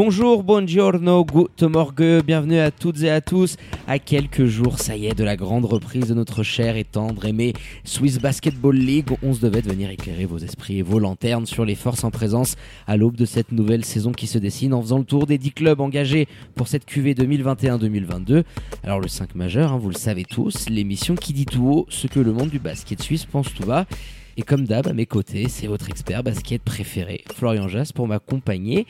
Bonjour, buongiorno, good morgue, bienvenue à toutes et à tous. À quelques jours, ça y est, de la grande reprise de notre cher et tendre aimé Swiss Basketball League. On se devait de venir éclairer vos esprits et vos lanternes sur les forces en présence à l'aube de cette nouvelle saison qui se dessine en faisant le tour des 10 clubs engagés pour cette QV 2021-2022. Alors le 5 majeur, hein, vous le savez tous, l'émission qui dit tout haut ce que le monde du basket suisse pense tout bas. Et comme d'hab, à mes côtés, c'est votre expert basket préféré, Florian Jass, pour m'accompagner.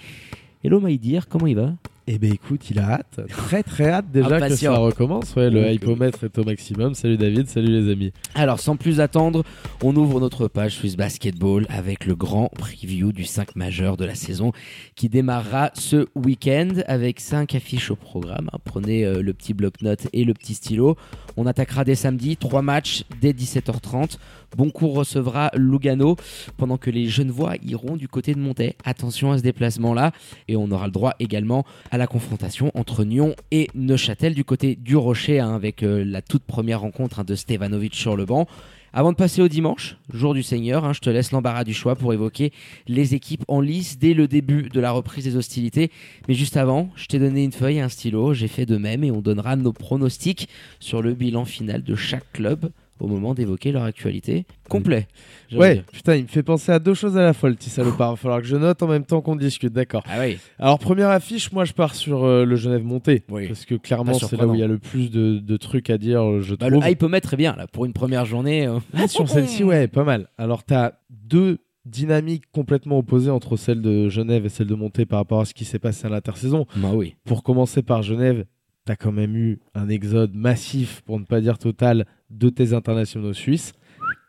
Hello Maïdir, comment il va? Eh ben écoute, il a hâte, très très hâte déjà que ça recommence. Ouais, le hypomètre est au maximum. Salut David, salut les amis. Alors sans plus attendre, on ouvre notre page Swiss Basketball avec le grand preview du 5 majeur de la saison qui démarrera ce week-end avec 5 affiches au programme. hein. Prenez euh, le petit bloc-notes et le petit stylo. On attaquera dès samedi, 3 matchs dès 17h30. Boncourt recevra Lugano pendant que les Genevois iront du côté de Montaix. Attention à ce déplacement-là. Et on aura le droit également à la confrontation entre Nyon et Neuchâtel du côté du Rocher hein, avec euh, la toute première rencontre hein, de Stevanovic sur le banc. Avant de passer au dimanche, jour du Seigneur, hein, je te laisse l'embarras du choix pour évoquer les équipes en lice dès le début de la reprise des hostilités. Mais juste avant, je t'ai donné une feuille et un stylo, j'ai fait de même et on donnera nos pronostics sur le bilan final de chaque club au moment d'évoquer leur actualité complet. Ouais, dire. putain, il me fait penser à deux choses à la fois, le petit salopard. Il va falloir que je note en même temps qu'on discute, d'accord. Ah oui, Alors, première affiche, moi je pars sur euh, le Genève Monté. Oui. Parce que clairement, c'est là où il y a le plus de, de trucs à dire, euh, je bah, le trouve. hypomètre est bien là pour une première journée. euh. Ah, sur celle-ci, ouais, pas mal. Alors, t'as deux dynamiques complètement opposées entre celle de Genève et celle de Monté par rapport à ce qui s'est passé à l'intersaison. Bah oui. Pour commencer par Genève, tu as quand même eu un exode massif, pour ne pas dire total, de tes internationaux suisses.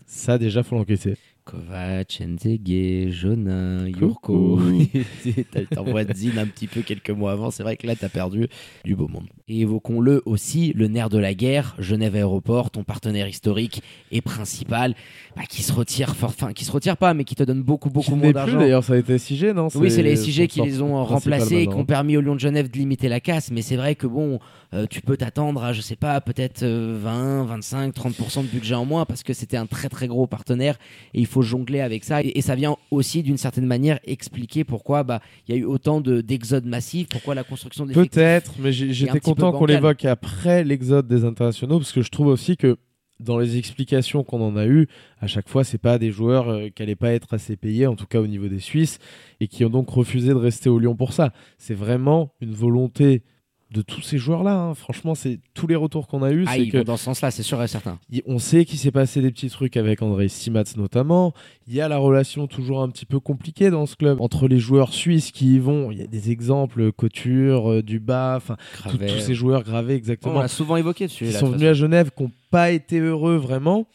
Ça, déjà, faut l'encaisser. Kovac, Nzege, Jonin. Yurko. T'as- T'envoies Zine un petit peu quelques mois avant. C'est vrai que là, t'as perdu du beau monde. Et évoquons-le aussi, le nerf de la guerre, Genève Aéroport, ton partenaire historique et principal, bah, qui se retire, fort- enfin, qui se retire pas, mais qui te donne beaucoup, beaucoup moins d'argent. d'ailleurs, ça a été SIG, non? Oui, c'est les SIG qui les ont remplacés et qui ont permis au Lyon de Genève de limiter la casse. Mais c'est vrai que bon, euh, tu peux t'attendre à, je sais pas, peut-être euh, 20, 25, 30% de budget en moins parce que c'était un très très gros partenaire et il faut jongler avec ça. Et, et ça vient aussi d'une certaine manière expliquer pourquoi bah, il y a eu autant de- d'exodes massifs, pourquoi la construction des Peut-être, mais j'étais petit content qu'on l'évoque après l'exode des internationaux, parce que je trouve aussi que dans les explications qu'on en a eues, à chaque fois, c'est pas des joueurs euh, qui n'allaient pas être assez payés, en tout cas au niveau des Suisses, et qui ont donc refusé de rester au Lyon pour ça. C'est vraiment une volonté de tous ces joueurs-là. hein. Franchement, c'est tous les retours qu'on a eus, Ah, ils que vont dans ce sens-là, c'est sûr et certain. On sait qu'il s'est passé des petits trucs avec André Simats notamment. Il y a la relation toujours un petit peu compliquée dans ce club entre les joueurs suisses qui y vont. Il y a des exemples, Couture, euh, Dubas, enfin tous- ces joueurs gravés On exactement. l'a souvent évoqué dessus. Là, sont venus à Genève, qui n'ont pas été heureux vraiment.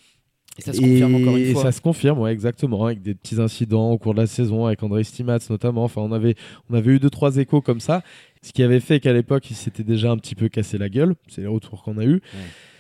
Et ça se confirme encore une Et fois. ça se confirme, ouais, exactement, avec des petits incidents au cours de la saison, avec André Stimats notamment. Enfin, on avait, on avait eu deux, trois échos comme ça. Ce qui avait fait qu'à l'époque, il s'était déjà un petit peu cassé la gueule. C'est les retours qu'on a eu.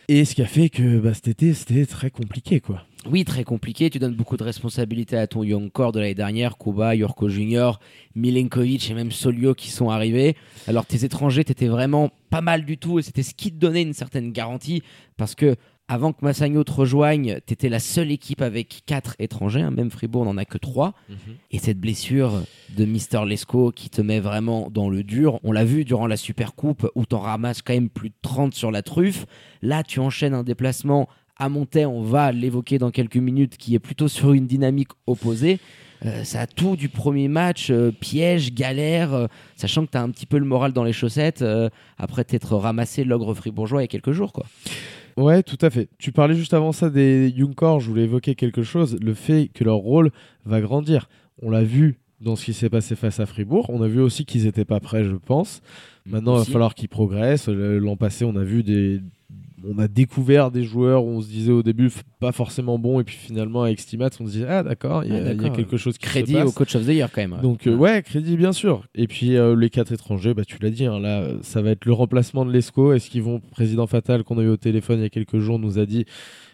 Et ce qui a fait que bah, cet été, c'était très compliqué, quoi. Oui, très compliqué. Tu donnes beaucoup de responsabilités à ton young core de l'année dernière, Kuba, Jurko Junior, Milenkovic et même Solio qui sont arrivés. Alors tes étrangers, t'étais vraiment pas mal du tout et c'était ce qui te donnait une certaine garantie parce que avant que Massagno te rejoigne, t'étais la seule équipe avec quatre étrangers. hein. Même Fribourg n'en a que trois. Et cette blessure de Mister Lescaut qui te met vraiment dans le dur, on l'a vu durant la Super Coupe où t'en ramasses quand même plus de 30 sur la truffe. Là, tu enchaînes un déplacement à Montaix, on va l'évoquer dans quelques minutes, qui est plutôt sur une dynamique opposée. Euh, ça a tout du premier match, euh, piège, galère, euh, sachant que tu as un petit peu le moral dans les chaussettes après t'être ramassé l'ogre fribourgeois il y a quelques jours. Quoi. Ouais, tout à fait. Tu parlais juste avant ça des Young Core, je voulais évoquer quelque chose, le fait que leur rôle va grandir. On l'a vu dans ce qui s'est passé face à Fribourg, on a vu aussi qu'ils n'étaient pas prêts, je pense. Maintenant, il va falloir qu'ils progressent. L'an passé, on a vu des on a découvert des joueurs où on se disait au début pas forcément bons et puis finalement avec Stimats on se disait ah d'accord il y, a- Ah, y a quelque chose qui Crédit se passe. au coach of the year quand même. Donc euh, ouais, crédit bien sûr. Et puis euh, les quatre étrangers, bah tu l'as dit, hein, là ça va être le remplacement de l'Esco. Est-ce qu'ils vont, président Fatal qu'on a eu au téléphone il y a quelques jours nous a dit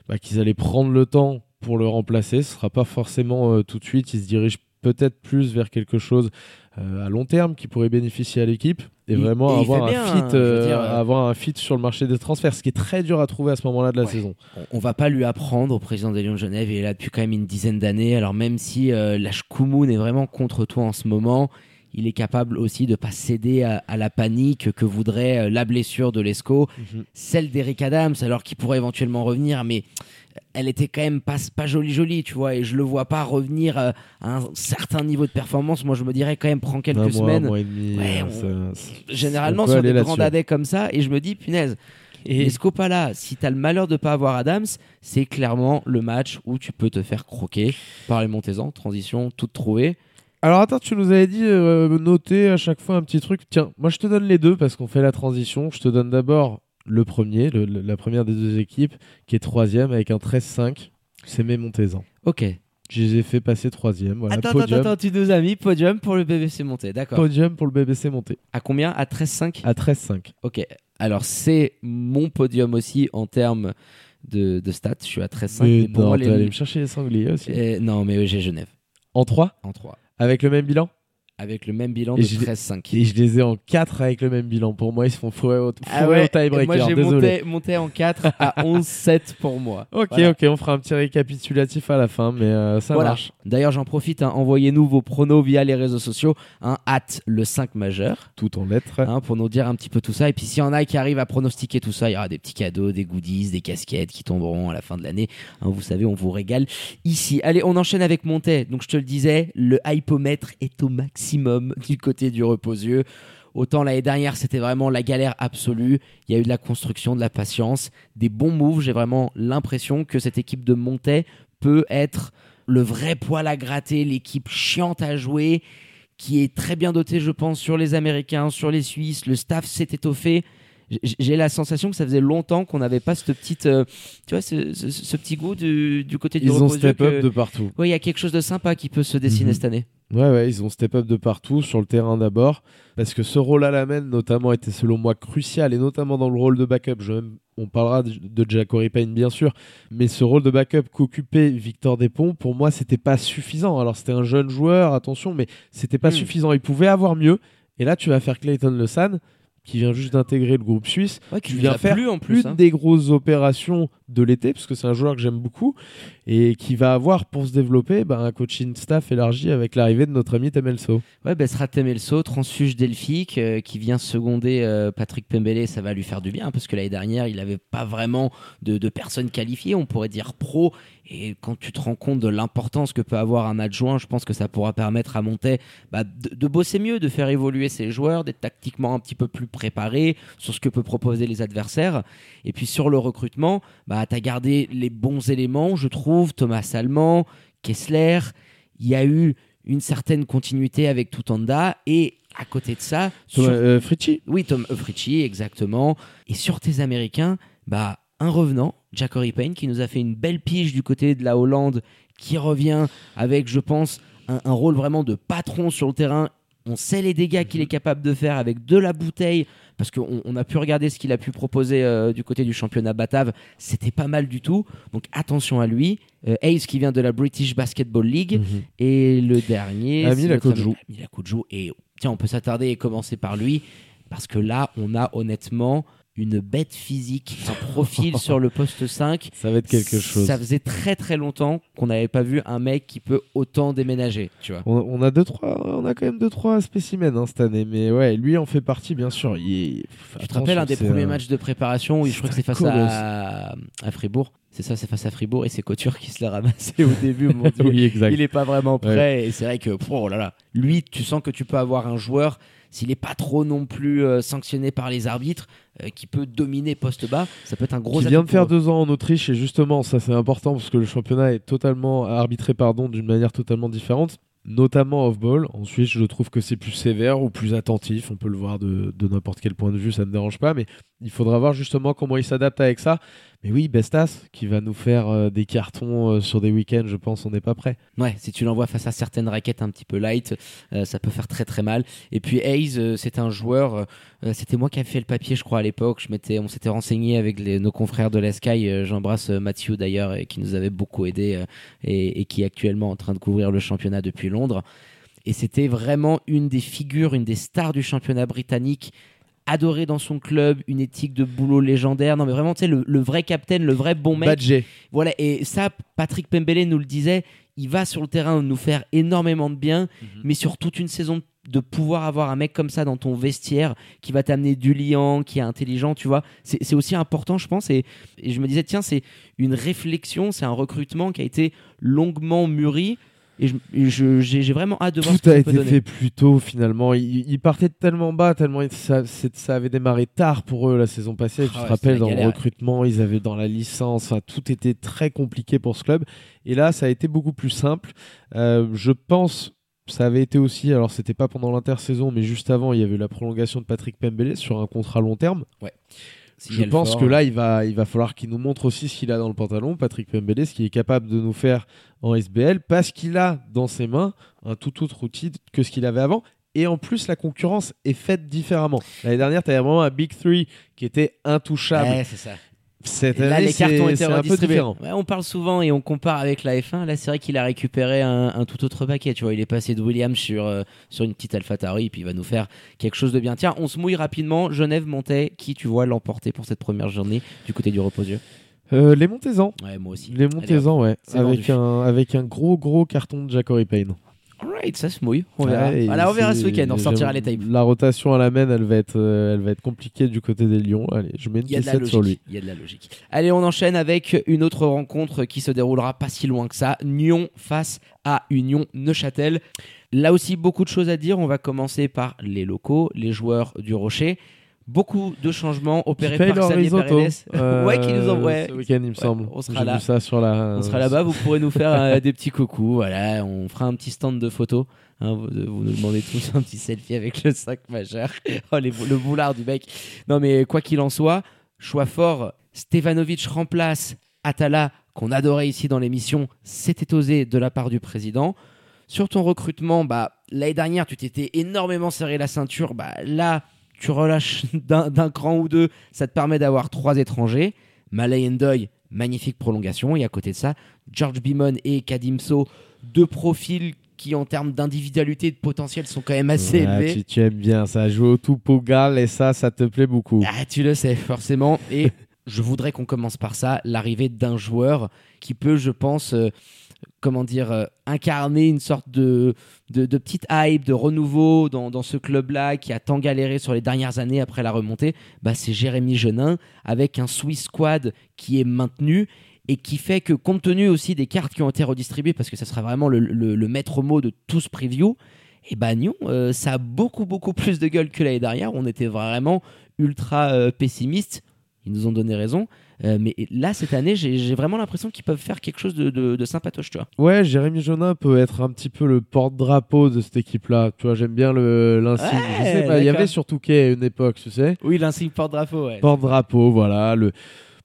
bah, qu'ils allaient prendre le temps pour le remplacer. Ce sera pas forcément euh, tout de suite. Ils se dirigent peut-être plus vers quelque chose à long terme qui pourrait bénéficier à l'équipe et vraiment et avoir un fit, euh, dire, euh, avoir un fit sur le marché des transferts, ce qui est très dur à trouver à ce moment-là de la Ouais. saison. On, va pas lui apprendre au président des Lions de Genève, il est là depuis quand même une dizaine d'années. Alors même si euh, est vraiment contre toi en ce moment, il est capable aussi de pas céder à, à la panique que voudrait euh, la blessure de Lesco, Mhm. celle d'Eric Adams, alors qu'il pourrait éventuellement revenir, mais elle était quand même pas, pas jolie jolie, tu vois, et je le vois pas revenir euh, à un certain niveau de performance. Moi, je me dirais quand même, prends quelques un mois, semaines. un mois et demi. Ouais, euh, on- ça- généralement sur des grands dadais comme ça et je me dis punaise et Lesco pas là si t'as le malheur de pas avoir Adams c'est clairement le match où tu peux te faire croquer par les Montezans transition toute trouvée Alors attends, tu nous avais dit euh, noter à chaque fois un petit truc. Tiens, moi je te donne les deux parce qu'on fait la transition. Je te donne d'abord le premier, le- le- la première des deux équipes, qui est troisième avec un 13-5. C'est mes Montezans. ok Je les ai fait passer troisième. Voilà, attends, podium, attends attends tu nous as mis podium pour le BBC monté d'accord podium pour le BBC monté. à combien? À 13-5 À 13-5. ok alors c'est mon podium aussi en termes de, de stats je suis à 13-5 Mais mais pour non, moi t'es les me chercher les sangliers aussi. Euh, non mais j'ai Genève En 3 en 3 Avec le même bilan? Avec le même bilan Et de je l'ai- 13-5 Et je les ai en 4 avec le même bilan. Pour moi, ils se font fourrer au, Ah ouais, au tiebreaker. moi j'ai monté, monté en 4 à 11-7 pour moi. Ok, Voilà. ok, on fera un petit récapitulatif à la fin, mais euh, ça Voilà. marche. D'ailleurs, j'en profite, hein, envoyez-nous vos pronos via les réseaux sociaux, hein, at le 5 majeur, Tout en lettres. hein, pour nous dire un petit peu tout ça. Et puis, s'il y en a qui arrivent à pronostiquer tout ça, il y aura des petits cadeaux, des goodies, des casquettes qui tomberont à la fin de l'année. Hein, vous savez, on vous régale ici. Allez, on enchaîne avec Montet. Donc, je te le disais, le hypomètre est au maximum du côté du reposieux. Autant l'année dernière, c'était vraiment la galère absolue. Il y a eu de la construction, de la patience, des bons moves. J'ai vraiment l'impression que cette équipe de Montet peut être le vrai poil à gratter, l'équipe chiante à jouer, qui est très bien dotée, je pense, sur les Américains, sur les Suisses. Le staff s'est étoffé. J'ai la sensation que ça faisait longtemps qu'on n'avait pas cette petite, euh, tu vois, ce, ce- ce petit goût du, du côté du Ils ont step que- up de partout. Ouais, il y a quelque chose de sympa qui peut se dessiner Mhm. cette année. Ouais, ouais, ils ont step up de partout, sur le terrain d'abord, parce que ce rôle à la main, notamment, était selon moi crucial, et notamment dans le rôle de backup. Je- on parlera de, de Jacory Payne, bien sûr, mais ce rôle de backup qu'occupait Victor Despont, pour moi, c'était pas suffisant. Alors, c'était un jeune joueur, attention, mais c'était pas Hmm. suffisant. Il pouvait avoir mieux, et là, tu vas faire Clayton Lesan, qui vient juste d'intégrer le groupe suisse. Ouais, Tu viens faire plu en plus. Une hein. des grosses opérations de l'été, parce que c'est un joueur que j'aime beaucoup, et qui va avoir pour se développer bah, un coaching staff élargi avec l'arrivée de notre ami Temelso. Ouais, ben Srat Temelso, transfuge delphique, euh, qui vient seconder euh, Patrick Pembele, ça va lui faire du bien, parce que l'année dernière, il n'avait pas vraiment de, de personnes qualifiées, on pourrait dire pro. Et quand tu te rends compte de l'importance que peut avoir un adjoint, je pense que ça pourra permettre à Montet bah, de, de bosser mieux, de faire évoluer ses joueurs, d'être tactiquement un petit peu plus préparé sur ce que peut proposer les adversaires. Et puis sur le recrutement, bah, tu as gardé les bons éléments, je trouve, Thomas Allemand, Kessler. Il y a eu une certaine continuité avec Tutanda et à côté de ça, Thomas, sur- euh, oui, Tom Fritchie, exactement. Et sur tes Américains, bah, un revenant, Jacory Payne, qui nous a fait une belle pige du côté de la Hollande, qui revient avec, je pense, un, un rôle vraiment de patron sur le terrain. On sait les dégâts qu'il est capable de faire avec de la bouteille, parce qu'on on a pu regarder ce qu'il a pu proposer euh, du côté du championnat Batave. C'était pas mal du tout. Donc attention à lui. Euh, Hayes qui vient de la British Basketball League. Mhm. Et le dernier, Ami c'est notre Lakodjou. ami Lakodjou. Et tiens, on peut s'attarder et commencer par lui, parce que là, on a honnêtement une bête physique, un profil sur le poste 5. Ça va être quelque chose. Ça faisait très très longtemps qu'on n'avait pas vu un mec qui peut autant déménager, tu vois. On, on a deux trois, on a quand même deux trois spécimens hein, cette année, mais ouais, lui en fait partie bien sûr. Il est- Tu te rappelles un des premiers un- matchs de préparation où je crois que c'est face à, à Fribourg C'est ça, c'est face à Fribourg et c'est Couture qui se l'a ramassé au début, mon Dieu. Oui, exact. Il est pas vraiment prêt et c'est vrai que oh là là, lui, tu sens que tu peux avoir un joueur s'il est pas trop non plus euh, sanctionné par les arbitres, euh, qui peut dominer poste bas, ça peut être un gros. qui atout vient de faire eux. deux ans en Autriche et justement ça c'est important parce que le championnat est totalement arbitré pardon d'une manière totalement différente notamment off-ball. Ensuite, je trouve que c'est plus sévère ou plus attentif. On peut le voir de, de n'importe quel point de vue, ça ne dérange pas. Mais Il faudra voir justement comment il s'adapte avec ça. Mais oui, Bestas, qui va nous faire euh, des cartons euh, sur des week-ends, je pense, on n'est pas prêt. Ouais, si tu l'envoies face à certaines raquettes un petit peu light, euh, ça peut faire très très mal. Et puis Hayes, c'est un joueur, c'était moi qui avais fait le papier, je crois, à l'époque. Je on s'était renseigné avec nos confrères de l'Esky. J'embrasse Mathieu d'ailleurs, qui nous avait beaucoup aidé et, et qui est actuellement en train de couvrir le championnat depuis Londres. Et c'était vraiment une des figures, une des stars du championnat britannique adoré dans son club, une éthique de boulot légendaire. Non, mais vraiment, tu sais, le, vrai capitaine, le vrai bon mec. Badger. Voilà, et ça, Patrick Pembele nous le disait, il va sur le terrain nous faire énormément de bien, mhm. mais sur toute une saison de pouvoir avoir un mec comme ça dans ton vestiaire qui va t'amener du liant, qui est intelligent, tu vois, c'est aussi important, je pense. Et, et je me disais, tiens, c'est une réflexion, c'est un recrutement qui a été longuement mûri et j'ai vraiment hâte de voir Tout a été fait plus tôt finalement. Ils, partaient tellement bas, tellement ça, ça, avait démarré tard pour eux la saison passée. tu ah te rappelles, dans le recrutement, ils avaient dans la licence, tout était très compliqué pour ce club. Et là, ça a été beaucoup plus simple. Euh, je pense ça avait été aussi, alors c'était pas pendant l'intersaison, mais juste avant, il y avait eu la prolongation de Patrick Pembele sur un contrat long terme. Ouais. Je pense que là, il va, il va falloir qu'il nous montre aussi ce qu'il a dans le pantalon, Patrick Pembele, ce qu'il est capable de nous faire en SBL, parce qu'il a dans ses mains un tout autre outil que ce qu'il avait avant. Et en plus, la concurrence est faite différemment. L'année dernière, tu avais vraiment un Big Three qui était intouchable. Ouais, c'est ça. Cette là, les cartes ont été redistribués. on parle souvent et on compare avec la F1. Là, c'est vrai qu'il a récupéré un, tout autre paquet. Tu vois, il est passé de Williams sur, euh, sur une petite AlphaTauri et puis il va nous faire quelque chose de bien. Tiens, on se mouille rapidement. Genève montait qui tu vois l'emporter pour cette première journée du côté du reposieux euh, les Montezans. Ouais, moi aussi. Les Montezans, ouais. Avec un, avec un gros, gros carton de Jacory Payne. Alright, ça se mouille. On verra. on verra ce week-end. On sortira les tapes. La rotation à la main, elle va être, euh, elle va être compliquée du côté des Lions. Allez, je mets une petite sur lui. Il y a de la logique. Allez, on enchaîne avec une autre rencontre qui se déroulera pas si loin que ça. Nyon face à Union Neuchâtel. Là aussi, beaucoup de choses à dire. On va commencer par les locaux, les joueurs du Rocher beaucoup de changements opérés par Xavier Paredes. Euh, ouais, qui nous envoie. Ce week-end, il me semble. On sera là. ça sur la... On sera là-bas. Vous pourrez nous faire euh, des petits coucous. Voilà, on fera un petit stand de photos. Hein, vous, nous demandez tous un petit selfie avec le 5 majeur. oh, le boulard du mec. Non, mais quoi qu'il en soit, choix fort. Stevanovic remplace Atala, qu'on adorait ici dans l'émission. C'était osé de la part du président. Sur ton recrutement, bah, l'année dernière, tu t'étais énormément serré la ceinture. Bah, là, tu relâches d'un cran ou deux, ça te permet d'avoir trois étrangers. Malay Ndoye, magnifique prolongation. Et à côté de ça, George Bimon et Kadimso, deux profils qui, en termes d'individualité et de potentiel, sont quand même assez élevés. Tu, aimes bien ça, jouer au tout Pogal et ça, ça te plaît beaucoup. Ah, tu le sais, forcément. Et je voudrais qu'on commence par ça, l'arrivée d'un joueur qui peut, je pense, euh, comment dire, euh, incarner une sorte de, de, petite hype, de renouveau dans, ce club-là qui a tant galéré sur les dernières années après la remontée, bah, c'est Jérémy Genin avec un Swiss Squad qui est maintenu et qui fait que compte tenu aussi des cartes qui ont été redistribuées, parce que ça sera vraiment le, maître mot de tout ce preview, et bah Nyon, euh, ça a beaucoup beaucoup plus de gueule que l'année dernière. On était vraiment ultra euh, pessimiste. Ils nous ont donné raison. Euh, mais là, cette année, j'ai vraiment l'impression qu'ils peuvent faire quelque chose de, de, sympatoche, tu vois. Ouais, Jérémy Jonin peut être un petit peu le porte-drapeau de cette équipe-là. Tu vois, j'aime bien l'insigne. il y avait surtout Touquet à une époque, tu sais. Oui, l'insigne porte-drapeau, ouais. Porte-drapeau, voilà. Le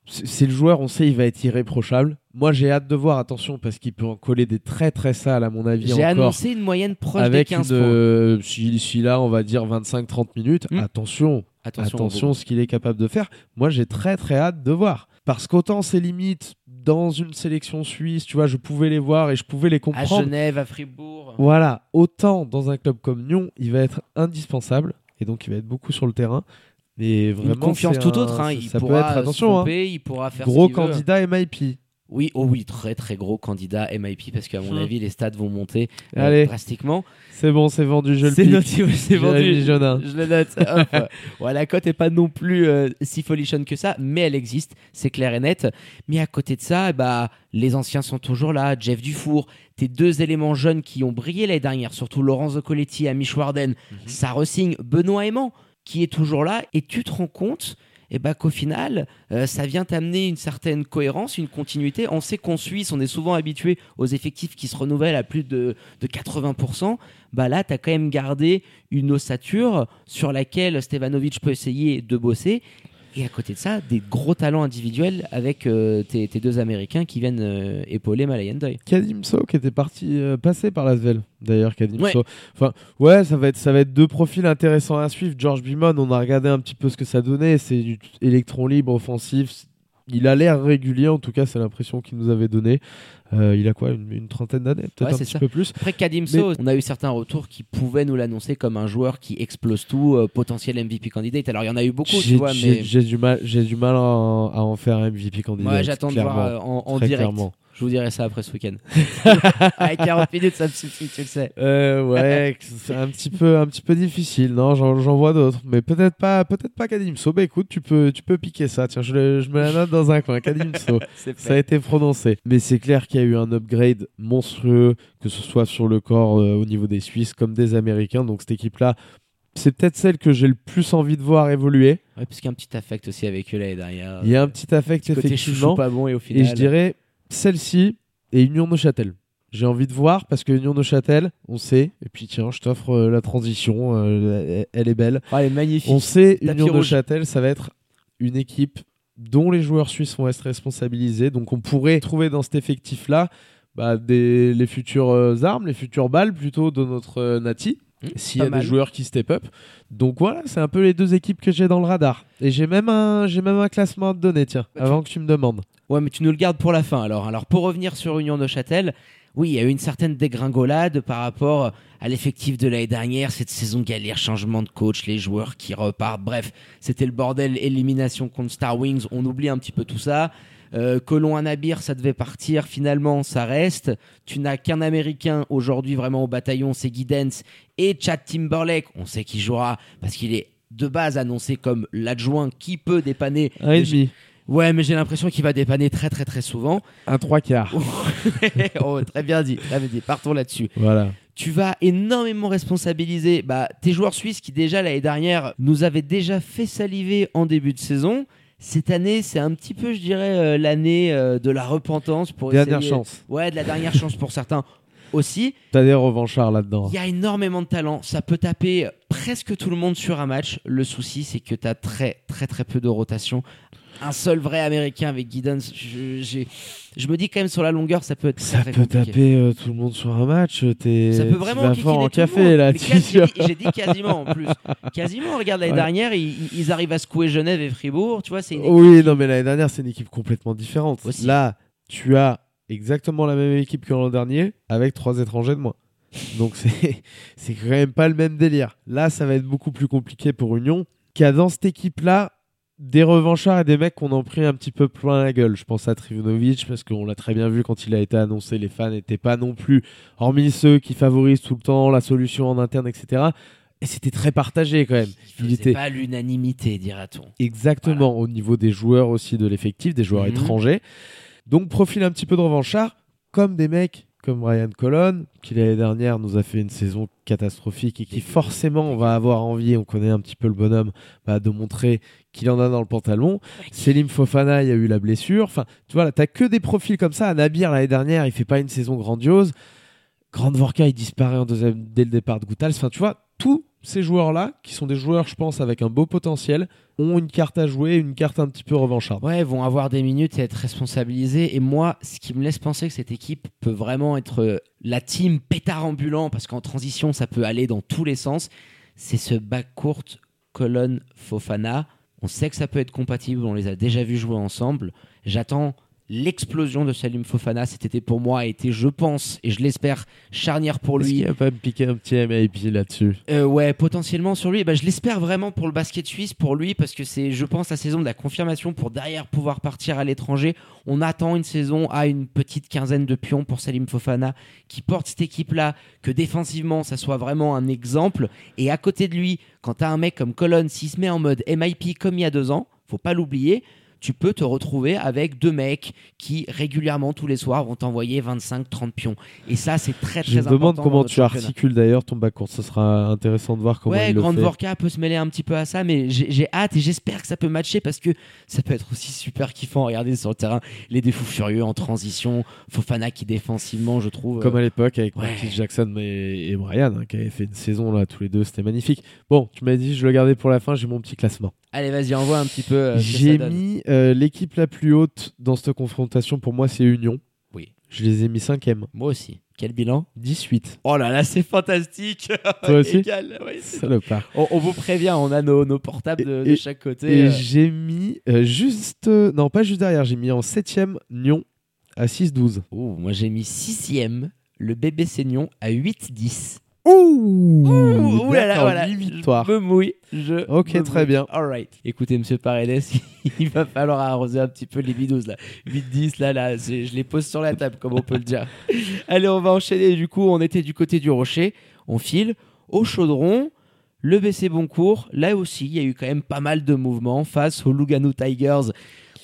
c'est le joueur, on sait, il va être irréprochable. Moi, j'ai hâte de voir, attention, parce qu'il peut en coller des très très sales, à mon avis. J'ai annoncé une moyenne proche avec des 15 une, euh, si, là, on va dire 25-30 minutes. Hmm. Attention, attention, attention ce qu'il est capable de faire. Moi, j'ai très très hâte de voir. Parce qu'autant ses limites dans une sélection suisse, tu vois, je pouvais les voir et je pouvais les comprendre. À Genève, à Fribourg. Voilà, autant dans un club comme Nyon, il va être indispensable et donc il va être beaucoup sur le terrain. Et vraiment, une confiance tout autre. Hein. Il ça pourra peut être attention. Hein. il pourra faire gros candidat MIP. Oui, oh oui, très très gros candidat MIP parce qu'à mon hmm. avis les stats vont monter euh, drastiquement. C'est bon, c'est vendu, je le C'est noté, c'est vendu. Je le note. ouais, la cote est pas non plus euh, si folichonne que ça, mais elle existe, c'est clair et net. Mais à côté de ça, bah les anciens sont toujours là. Jeff Dufour, tes deux éléments jeunes qui ont brillé l'année dernière, surtout Laurence Coletti et Amish Warden, mhm. ça resigne Benoît Aimant qui est toujours là et tu te rends compte et bah, qu'au final, euh, ça vient t'amener une certaine cohérence, une continuité. On sait qu'en Suisse, on est souvent habitué aux effectifs qui se renouvellent à plus de, de 80%. Bah là, tu as quand même gardé une ossature sur laquelle Stevanovic peut essayer de bosser. Et à côté de ça, des gros talents individuels avec euh, tes, tes deux Américains qui viennent euh, épauler Malayan Doy. Kadimso qui était parti euh, passer par l'Asvel d'ailleurs Kadimso. Ouais. Enfin ouais ça va être ça va être deux profils intéressants à suivre. George Bimon on a regardé un petit peu ce que ça donnait c'est du électron libre offensif. Il a l'air régulier en tout cas c'est l'impression qu'il nous avait donné. Euh, il a quoi une, une trentaine d'années peut-être Ouais, un petit ça. peu plus. Après Kadimso, on a eu certains retours qui pouvaient nous l'annoncer comme un joueur qui explose tout, euh, potentiel MVP candidate. Alors il y en a eu beaucoup, tu vois, j'ai- mais j'ai du mal j'ai du mal à en, à en faire un MVP candidat. ouais, j'attends de voir euh, en, direct. clairement. Je vous dirai ça après ce week-end. Avec 40 minutes, ça me suffit, tu le sais. Euh, ouais, c'est un petit peu, un petit peu difficile. Non, j'en, vois d'autres, mais peut-être pas, peut-être pas Kadimso. Bah écoute, tu peux, tu peux piquer ça. Tiens, je, le- je me la note dans un coin. Kadimso, ça a été prononcé. Mais c'est clair qu'il y a eu un upgrade monstrueux, que ce soit sur le corps euh, au niveau des Suisses comme des Américains. Donc cette équipe-là, c'est peut-être celle que j'ai le plus envie de voir évoluer. Ouais, parce qu'il y a un petit affect aussi avec eux l'année dernière. Il y a un petit affect Côté chouchou effectivement. pas bon et au final. Et je dirais celle-ci et Union Neuchâtel. J'ai envie de voir parce que Union Neuchâtel, on sait, et puis tiens, je t'offre euh, la transition, euh, elle- elle est belle. Oh, elle est magnifique. On sait, Tapis Union rouge. Neuchâtel, ça va être une équipe dont les joueurs suisses vont être responsabilisés. Donc on pourrait trouver dans cet effectif-là bah, des, les futures euh, armes, les futures balles plutôt de notre Nati. Mmh, S'il y a mal. des joueurs qui step up. Donc voilà, c'est un peu les deux équipes que j'ai dans le radar. Et j'ai même un, j'ai même un classement à te donner, tiens, Bah, tu- avant que tu me demandes. Ouais, mais tu nous le gardes pour la fin alors. Alors pour revenir sur Union de Châtel, oui, il y a eu une certaine dégringolade par rapport à l'effectif de l'année dernière, cette saison galère, changement de coach, les joueurs qui repartent. Bref, c'était le bordel, élimination contre Star Wings. On oublie un petit peu tout ça. Euh, Colon Anabir, ça devait partir. Finalement, ça reste. Tu n'as qu'un Américain aujourd'hui vraiment au bataillon, c'est Guidance et Chad Timberlake. On sait qu'il jouera parce qu'il est de base annoncé comme l'adjoint qui peut dépanner. Demi, Ouais, mais j'ai l'impression qu'il va dépanner très très très souvent. un trois quarts. oh, très bien dit, très bien dit. Partons là-dessus. Voilà. Tu vas énormément responsabiliser bah, tes joueurs suisses qui déjà l'année dernière nous avaient déjà fait saliver en début de saison. Cette année, c'est un petit peu, je dirais, euh, l'année euh, de la repentance pour Dernière essayer- chance. Ouais, de la dernière chance pour certains aussi. T'as des revanchards là-dedans. Il y a énormément de talent. Ça peut taper presque tout le monde sur un match. Le souci, c'est que tu as très, très, très peu de rotation. Un seul vrai américain avec Guidance, je, j'ai- je me dis quand même sur la longueur, ça peut être Ça très, peut compliqué. taper euh, tout le monde sur un match. T'es, Ça peut vraiment vas fort en café là. Quasi- j'ai dit- quasiment en plus. Quasiment, regarde l'année Ouais. dernière, ils, ils arrivent à secouer Genève et Fribourg. Tu vois, c'est Oui, non, mais l'année dernière, c'est une équipe complètement différente. Aussi. Là, tu as exactement la même équipe que l'an dernier avec trois étrangers de moins. Donc, c'est, c'est quand même pas le même délire. Là, ça va être beaucoup plus compliqué pour Union. A dans cette équipe-là des revanchards et des mecs qu'on en pris un petit peu plein la gueule. Je pense à Trivunovic parce qu'on l'a très bien vu quand il a été annoncé. Les fans n'étaient pas non plus, hormis ceux qui favorisent tout le temps la solution en interne, etc. Et c'était très partagé quand même. Il Il était pas l'unanimité, dira-t-on. Exactement, au niveau des joueurs aussi de l'effectif, des joueurs Mhm. étrangers. Donc profil un petit peu de revanchard, comme des mecs comme Ryan Colon, qui l'année dernière nous a fait une saison catastrophique et qui forcément on va avoir envie, on connaît un petit peu le bonhomme, bah, de montrer qu'il en a dans le pantalon. Selim Fofana, il y a eu la blessure. Enfin, tu vois, là, t'as que des profils comme ça. Nabir, l'année dernière, il fait pas une saison grandiose. Grand Vorka, il disparaît en deuxième, dès le départ de Goutals. Enfin, tu vois, tous ces joueurs-là, qui sont des joueurs, je pense, avec un beau potentiel, ont une carte à jouer, une carte un petit peu revancharde. Ouais, vont avoir des minutes et être responsabilisés. Et moi, ce qui me laisse penser que cette équipe peut vraiment être euh, la team pétard ambulant, parce qu'en transition, ça peut aller dans tous les sens, c'est ce back court colonne Fofana. On sait que ça peut être compatible, on les a déjà vus jouer ensemble. J'attends l'explosion de Salim Fofana cet été pour moi a été, je pense, et je l'espère, charnière pour Est-ce lui. qu'il va pas me piquer un petit MIP là-dessus? Euh, ouais, potentiellement sur lui. Bah, je l'espère vraiment pour le basket suisse, pour lui, parce que c'est, je pense, la saison de la confirmation pour derrière pouvoir partir à l'étranger. On attend une saison à une petite quinzaine de pions pour Salim Fofana qui porte cette équipe-là, que défensivement, ça soit vraiment un exemple. Et à côté de lui, quand t'as un mec comme Colon, s'il se met en mode MIP comme il y a deux ans, faut pas l'oublier. Tu peux te retrouver avec deux mecs qui régulièrement tous les soirs vont t'envoyer 25-30 pions. Et ça, c'est très très Je me important. demande dans comment notre tu championnat. articules d'ailleurs ton backcourt. Ce sera intéressant de voir comment ouais, il le Grande fait. Vorka peut se mêler un petit peu à ça, mais j'ai hâte et j'espère que ça peut matcher parce que ça peut être aussi super kiffant. Regardez sur le terrain les défous furieux en transition, Fofana qui défensivement, je trouve. Comme euh, à l'époque avec ouais. Jackson et, et Brian, hein, qui avaient fait une saison là tous les deux, c'était magnifique. Bon, tu m'as dit, je le gardais pour la fin, j'ai mon petit classement. Allez, vas-y, envoie un petit peu. euh, J'ai mis euh, l'équipe la plus haute dans cette confrontation, pour moi, c'est Union. Oui. Je les ai mis cinquième. Moi aussi. Quel bilan? 18. Oh là là, c'est fantastique. Toi aussi? Salopard. on, on vous prévient, on a nos, nos portables de, chaque côté. Et euh. j'ai mis juste. non, pas juste derrière, j'ai mis en septième Nyon à 6-12. Ouh, moi j'ai mis sixième, le bébé Seignon à 8-10. Ouh, Ouh là là, voilà. victoires. Je me mouille. Je Ok, me très mouille. bien. All right. Écoutez, monsieur Paredes, il va falloir arroser un petit peu les bidous là. 8-10, là, là, je les pose sur la table, comme on peut le dire. Allez, on va enchaîner. Du coup, on était du côté du rocher. On file au chaudron. Le BC Boncourt, là aussi, il y a eu quand même pas mal de mouvements face aux Lugano Tigers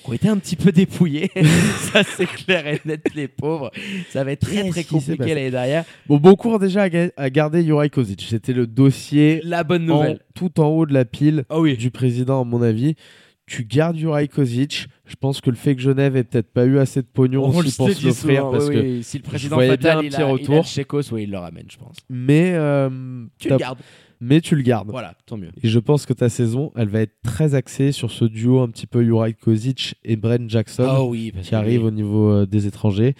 ont été un petit peu dépouillés. Ça, c'est clair et net, les pauvres. Ça va être très, très compliqué l'année dernière. Bon, Boncourt déjà a, ga- a gardé Juraj Kozic. C'était le dossier La bonne en- nouvelle. tout en haut de la pile Ah oui. du président, à mon avis. Tu gardes Juraj Kozic. Je pense que le fait que Genève ait peut-être pas eu assez de pognon On aussi le pour sait se l'offrir. Parce oui, que... oui. si le président voyais Fatal, bien un il, petit a, il a retour. Chécos, oui, il le ramène, je pense. Mais, euh, Tu le gardes. Mais tu le gardes. Voilà, tant mieux. Et je pense que ta saison, elle va être très axée sur ce duo un petit peu Juraj Kozic et Bren Jackson Oh oui, qui arrive oui. au niveau euh, des étrangers.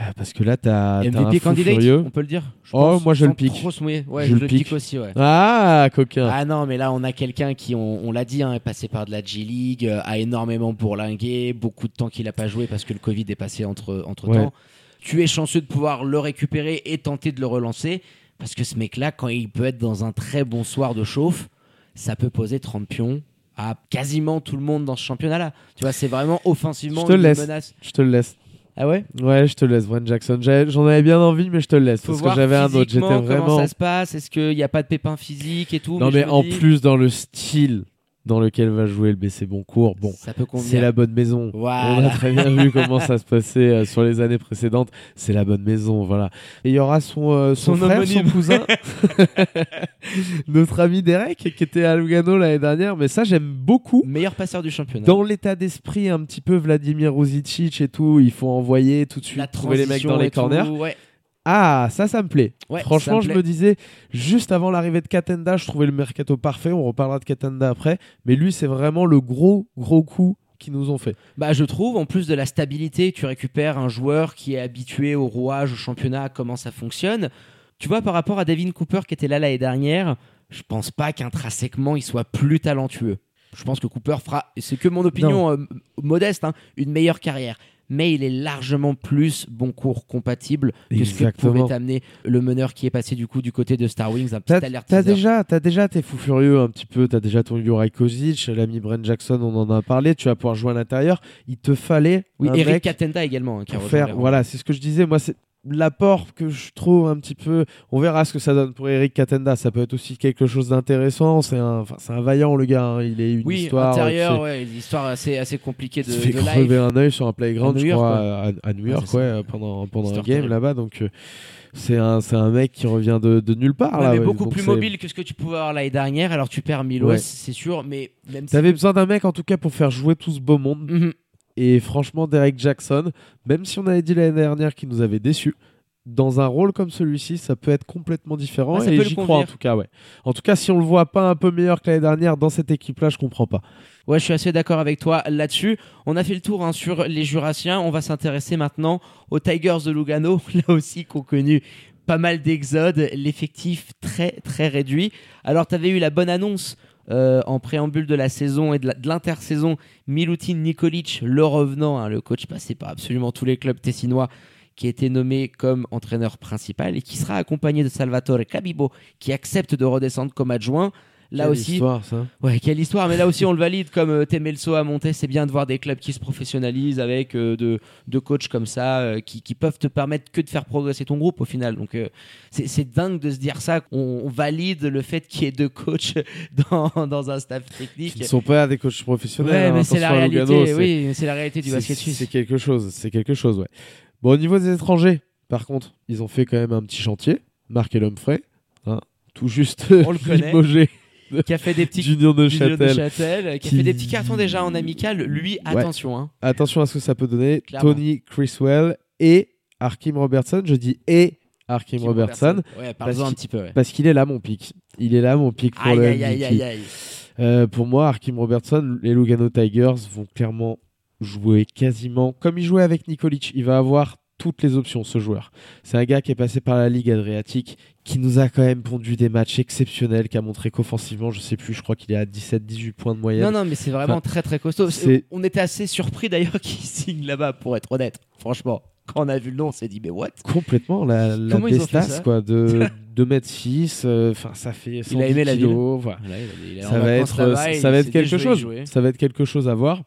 Euh, parce que là, t'as un candidate, furieux. on peut le dire Je Oh, pense, moi, je le pique. Trop. Ouais, Je je, le pique. pique aussi, ouais. Ah, coquin. Ah non, mais là, on a quelqu'un qui, on, on l'a dit, hein, est passé par de la G-League, euh, a énormément bourlingué, beaucoup de temps qu'il n'a pas joué parce que le Covid est passé entre, entre Ouais. temps. Tu es chanceux de pouvoir le récupérer et tenter de le relancer parce que ce mec-là, quand il peut être dans un très bon soir de chauffe, ça peut poser 30 pions à quasiment tout le monde dans ce championnat-là. Tu vois, c'est vraiment offensivement une laisse. menace. Je te le laisse. Ah ouais? Ouais, je te laisse, Bren Jackson. J'en avais bien envie, mais je te le laisse. Faut parce que j'avais un autre. J'étais comment ça se passe. Est-ce qu'il n'y a pas de pépins physiques et tout? Non, mais en dis, plus, dans le style dans lequel va jouer le BC Boncourt, bon, c'est la bonne maison. Voilà. On a très bien vu comment ça se passait euh, sur les années précédentes. C'est la bonne maison, voilà. Et il y aura son, euh, son, Son frère, homonyme. son cousin, notre ami Derek, qui était à Lugano l'année dernière. Mais ça, j'aime beaucoup. Meilleur passeur du championnat. Dans l'état d'esprit un petit peu Vladimir Ruzicic et tout, il faut envoyer tout de suite, la trouver les mecs dans les tout, corners. ouais. Ah, ça, ça me plaît. Ouais, Franchement, je me disais, juste avant l'arrivée de Katenda, je trouvais le mercato parfait. On reparlera de Katenda après. Mais lui, c'est vraiment le gros, gros coup qu'ils nous ont fait. Bah, je trouve, en plus de la stabilité, tu récupères un joueur qui est habitué au rouage, au championnat, à comment ça fonctionne. Tu vois, par rapport à Devin Cooper qui était là l'année dernière, je pense pas qu'intrinsèquement il soit plus talentueux. Je pense que Cooper fera, c'est que mon opinion euh, modeste, hein, une meilleure carrière. Mais il est largement plus bon cours compatible que ce que pouvait amener le meneur qui est passé du coup du côté de Star Wings, un petit T'as alert t'as déjà, t'as déjà tes fous furieux un petit peu. T'as déjà ton Juraj Kozic, l'ami Bren Jackson, on en a parlé. Tu vas pouvoir jouer à l'intérieur. Il te fallait Oui, un Eric mec Katenda également. hein, qui faire. Voilà, c'est ce que je disais. Moi, c'est l'apport que je trouve un petit peu. On verra ce que ça donne pour Eric Katenda. Ça peut être aussi quelque chose d'intéressant. C'est un, c'est un vaillant le gars. hein. Il est une Oui, histoire. intérieur, tu sais, ouais, une histoire assez, assez compliquée il de, se fait de crever live. un œil sur un playground, À New je York, crois, à, à New York, ouais, pendant, pendant un game là-bas. Donc, euh, c'est un, c'est un mec qui revient de, de nulle part. Ouais, là, mais ouais. beaucoup Donc, plus mobile que ce que tu pouvais avoir l'année dernière. Alors tu perds Milos, Ouais. c'est sûr, mais même si. T'avais besoin d'un mec en tout cas pour faire jouer tout ce beau monde. Mhm. Et franchement, Derek Jackson, même si on avait dit l'année dernière qu'il nous avait déçus, dans un rôle comme celui-ci, ça peut être complètement différent. Ah, et j'y crois en tout cas, ouais. En tout cas, si on le voit pas un peu meilleur que l'année dernière dans cette équipe-là, je comprends pas. Ouais, je suis assez d'accord avec toi là-dessus. On a fait le tour hein, sur les Jurassiens. On va s'intéresser maintenant aux Tigers de Lugano, là aussi qui ont connu pas mal d'exodes, l'effectif très très réduit. Alors, tu avais eu la bonne annonce euh, en préambule de la saison et de l'intersaison. Milutin Nikolic, le revenant, hein, le coach passé par absolument tous les clubs tessinois, qui a été nommé comme entraîneur principal et qui sera accompagné de Salvatore Cabibo, qui accepte de redescendre comme adjoint. Là Quelle aussi, histoire, ça. Ouais, quelle histoire, mais là aussi on le valide comme euh, Temelso a monté. C'est bien de voir des clubs qui se professionnalisent avec euh, de, de coachs comme ça euh, qui, qui peuvent te permettre que de faire progresser ton groupe au final. Donc euh, c'est c'est dingue de se dire ça. On, on valide le fait qu'il y ait deux coachs dans, dans un staff technique. Qui ne sont pas des coachs professionnels. Ouais, hein, mais c'est la réalité. Lugano, c'est- oui, c'est la réalité du c'est- basket C'est suisse. quelque chose, c'est quelque chose, ouais. Bon, au niveau des étrangers, par contre, ils ont fait quand même un petit chantier. Marc et Lomfray, hein, tout juste On le connaît. Qui a fait des petits Junior de Julien de Châtel. Châtel, qui, a qui- fait des petits cartons déjà en amical. Lui, attention. Hein. Attention à ce que ça peut donner. Clairement. Tony Criswell et Arkim Robertson. Je dis et Arkim Kim Robertson Ouais, Parce un qu'il- petit peu. ouais. parce qu'il est là mon pic. Il est là mon pic pour Aïe, le aïe, aïe, MVP. aïe, aïe. Euh, pour moi, Arkim Robertson, les Lugano Tigers vont clairement jouer quasiment comme il jouait avec Nikolic. Il va avoir toutes les options, ce joueur. C'est un gars qui est passé par la Ligue Adriatique, qui nous a quand même pondu des matchs exceptionnels, qui a montré qu'offensivement, je sais plus, je crois qu'il est à 17-18 points de moyenne. Non, non, mais c'est vraiment Enfin, très très costaud. On était assez surpris d'ailleurs qu'il signe là-bas, pour être honnête. Franchement, quand on a vu le nom, on s'est dit, mais what? Complètement, la, la quoi, de 2m6, euh, enfin ça fait 110 a aimé la kilos, voilà. Voilà, il il ça va être, il ça va être quelque chose. Ça va être quelque chose à voir.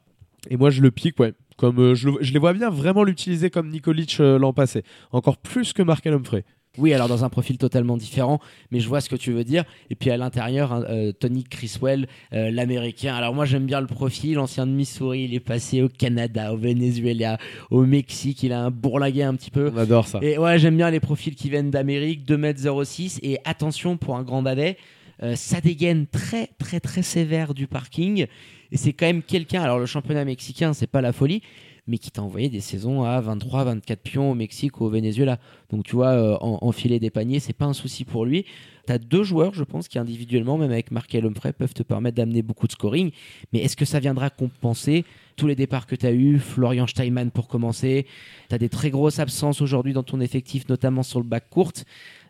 Et moi, je le pique, ouais. Comme euh, je, le- je les vois bien vraiment l'utiliser comme Nikolic euh, l'an passé, encore plus que Markel Humphrey. Oui, alors dans un profil totalement différent, mais je vois ce que tu veux dire. Et puis à l'intérieur, hein, euh, Tony Criswell, euh, l'américain. Alors moi j'aime bien le profil, ancien de Missouri, il est passé au Canada, au Venezuela, au Mexique, il a un bourlingué un petit peu. On adore ça. Et ouais, j'aime bien les profils qui viennent d'Amérique, 2m06. Et attention pour un grand dadais, euh, ça dégaine très très très sévère du parking. Et c'est quand même quelqu'un, alors le championnat mexicain, c'est pas la folie, mais qui t'a envoyé des saisons à 23, 24 pions au Mexique ou au Venezuela. Donc tu vois, euh, en- enfiler des paniers, c'est pas un souci pour lui. Tu as deux joueurs, je pense, qui individuellement, même avec Markel Humphrey, peuvent te permettre d'amener beaucoup de scoring. Mais est-ce que ça viendra compenser tous les départs que tu as eu Florian Steinmann pour commencer? Tu as des très grosses absences aujourd'hui dans ton effectif, notamment sur le bac court.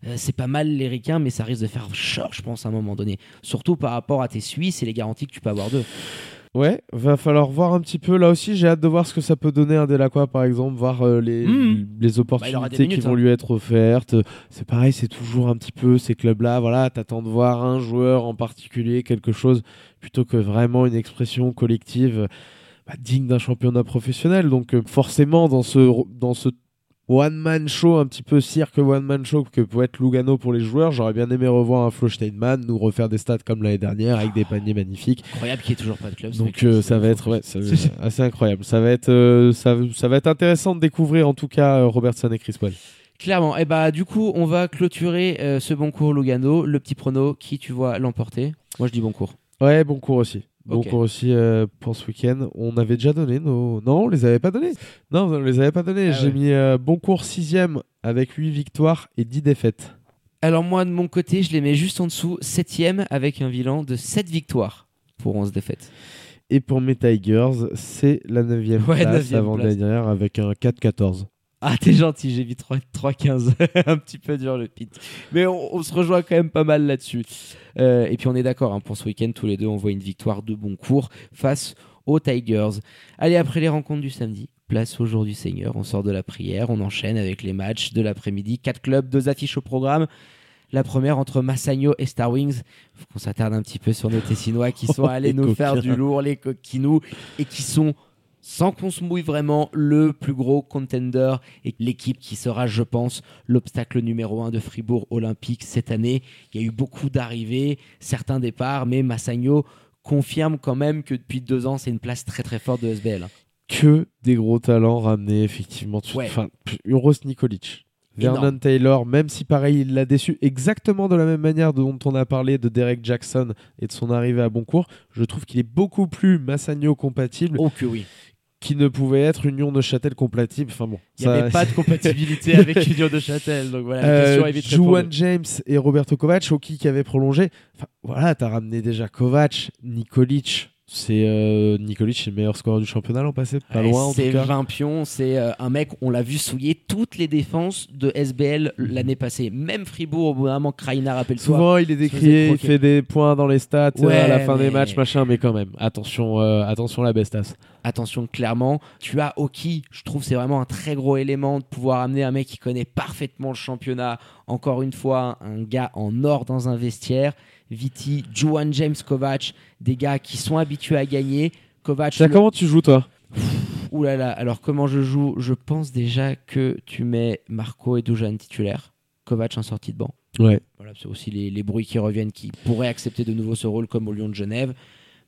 Euh, c'est pas mal les ricains, mais ça risque de faire short, je pense, à un moment donné. Surtout par rapport à tes Suisses et les garanties que tu peux avoir d'eux. Ouais, va falloir voir un petit peu. Là aussi, j'ai hâte de voir ce que ça peut donner un Delacroix, par exemple, voir euh, les, Mhm. les Bah, opportunités qui vont hein. lui être offertes. C'est pareil, c'est toujours un petit peu ces clubs-là. Voilà, t'attends de voir un joueur en particulier, quelque chose, plutôt que vraiment une expression collective bah, digne d'un championnat professionnel. Donc, euh, forcément, dans ce, dans ce one-man show, un petit peu cirque one-man show que peut être Lugano pour les joueurs, j'aurais bien aimé revoir un Flo Steinman nous refaire des stats comme l'année dernière avec des paniers magnifiques. Incroyable qu'il n'y ait toujours pas de club. Donc euh, ça va être ouais, ça assez incroyable. Ça va être euh, ça, ça va être intéressant de découvrir en tout cas euh, Robertson et Chris Paul. Clairement. Et bah, du coup, on va clôturer euh, ce bon cours Lugano. Le petit prono, qui tu vois l'emporter? Moi, je dis bon cours. Ouais, bon cours aussi. Bon Ok. cours aussi euh, pour ce week-end. On avait déjà donné nos. Non, on les avait pas donnés. Non, on les avait pas donnés. Ah J'ai ouais. mis euh, bon cours sixième avec 8 victoires et 10 défaites. Alors, moi, de mon côté, je les mets juste en dessous. Septième avec un bilan de 7 victoires pour 11 défaites. Et pour mes Tigers, c'est la 9 Ouais, place neuvième avant place. dernière avec un 4-14. Ah, t'es gentil, j'ai mis 3 3-15. un petit peu dur le pit. Mais on, on se rejoint quand même pas mal là-dessus. Euh, et puis on est d'accord, hein, pour ce week-end, tous les deux, on voit une victoire de bon cours face aux Tigers. Allez, après les rencontres du samedi, place au jour du Seigneur. On sort de la prière, on enchaîne avec les matchs de l'après-midi. Quatre clubs, deux affiches au programme. La première entre Massagno et Star Wings. Faut qu'on s'attarde un petit peu sur nos Tessinois qui sont Oh, allés nous faire du lourd, les coquinous, et qui sont sans qu'on se mouille vraiment, le plus gros contender et l'équipe qui sera, je pense, l'obstacle numéro un de Fribourg Olympique cette année. Il y a eu beaucoup d'arrivées, certains départs, mais Massagno confirme quand même que depuis deux ans, c'est une place très très forte de SBL. que des gros talents ramenés effectivement. Ouais. Enfin, Uros Nikolic, Énorme. Vernon Taylor, même si pareil il l'a déçu exactement de la même manière dont on a parlé de Derek Jackson et de son arrivée à Boncourt, je trouve qu'il est beaucoup plus Massagno compatible Oh que oui. Qu'il ne pouvait être Union de Châtel compatible. Enfin bon, Il n'y avait pas de compatibilité avec Union de Châtel. Donc voilà, la Euh, question est. James et Roberto Kovac, Oki qui avait prolongé. Enfin, voilà, t'as ramené déjà Kovac, Nikolic. C'est euh, Nikolic, c'est le meilleur scoreur du championnat l'an passé, pas Ouais, loin en c'est tout cas. 20 pions, c'est euh, un mec, on l'a vu souiller toutes les défenses de SBL l'année passée. Même Fribourg, au bout d'un moment, Kraina, rappelle-toi. Souvent, il est décrié, il fait des points dans les stats euh, à la fin des matchs, machin, mais quand même, attention, euh, attention la bestas. Attention, clairement, tu as Oki, je trouve c'est vraiment un très gros élément de pouvoir amener un mec qui connaît parfaitement le championnat. Encore une fois, un gars en or dans un vestiaire. Viti, Juan James Kovac, des gars qui sont habitués à gagner. Kovac, le- comment tu joues toi Ouh là là, alors comment je joue? Je pense déjà que tu mets Marco et Dujan titulaires. Kovac en sortie de banc. Ouais. Voilà, c'est aussi les, les bruits qui reviennent qui pourraient accepter de nouveau ce rôle comme au Lyon de Genève.